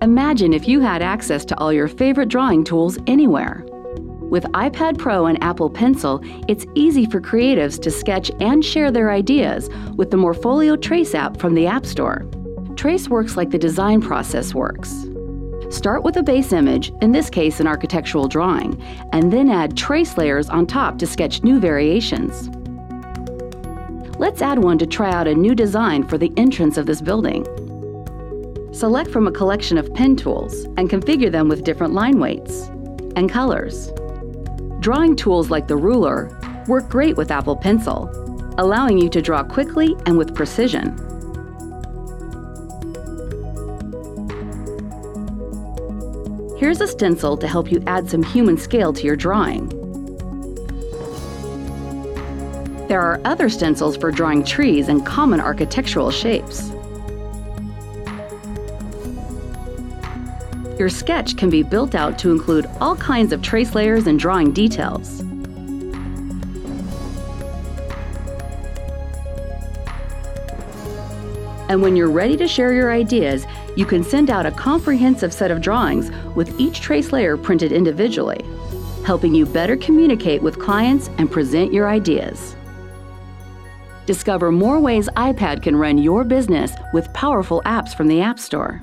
Imagine if you had access to all your favorite drawing tools anywhere. With iPad Pro and Apple Pencil, it's easy for creatives to sketch and share their ideas with the Morpholio Trace app from the App Store. Trace works like the design process works. Start with a base image, in this case an architectural drawing, and then add trace layers on top to sketch new variations. Let's add one to try out a new design for the entrance of this building. Select from a collection of pen tools and configure them with different line weights and colors. Drawing tools like the ruler work great with Apple Pencil, allowing you to draw quickly and with precision. Here's a stencil to help you add some human scale to your drawing. There are other stencils for drawing trees and common architectural shapes. Your sketch can be built out to include all kinds of trace layers and drawing details. And when you're ready to share your ideas, you can send out a comprehensive set of drawings with each trace layer printed individually, helping you better communicate with clients and present your ideas. Discover more ways iPad can run your business with powerful apps from the App Store.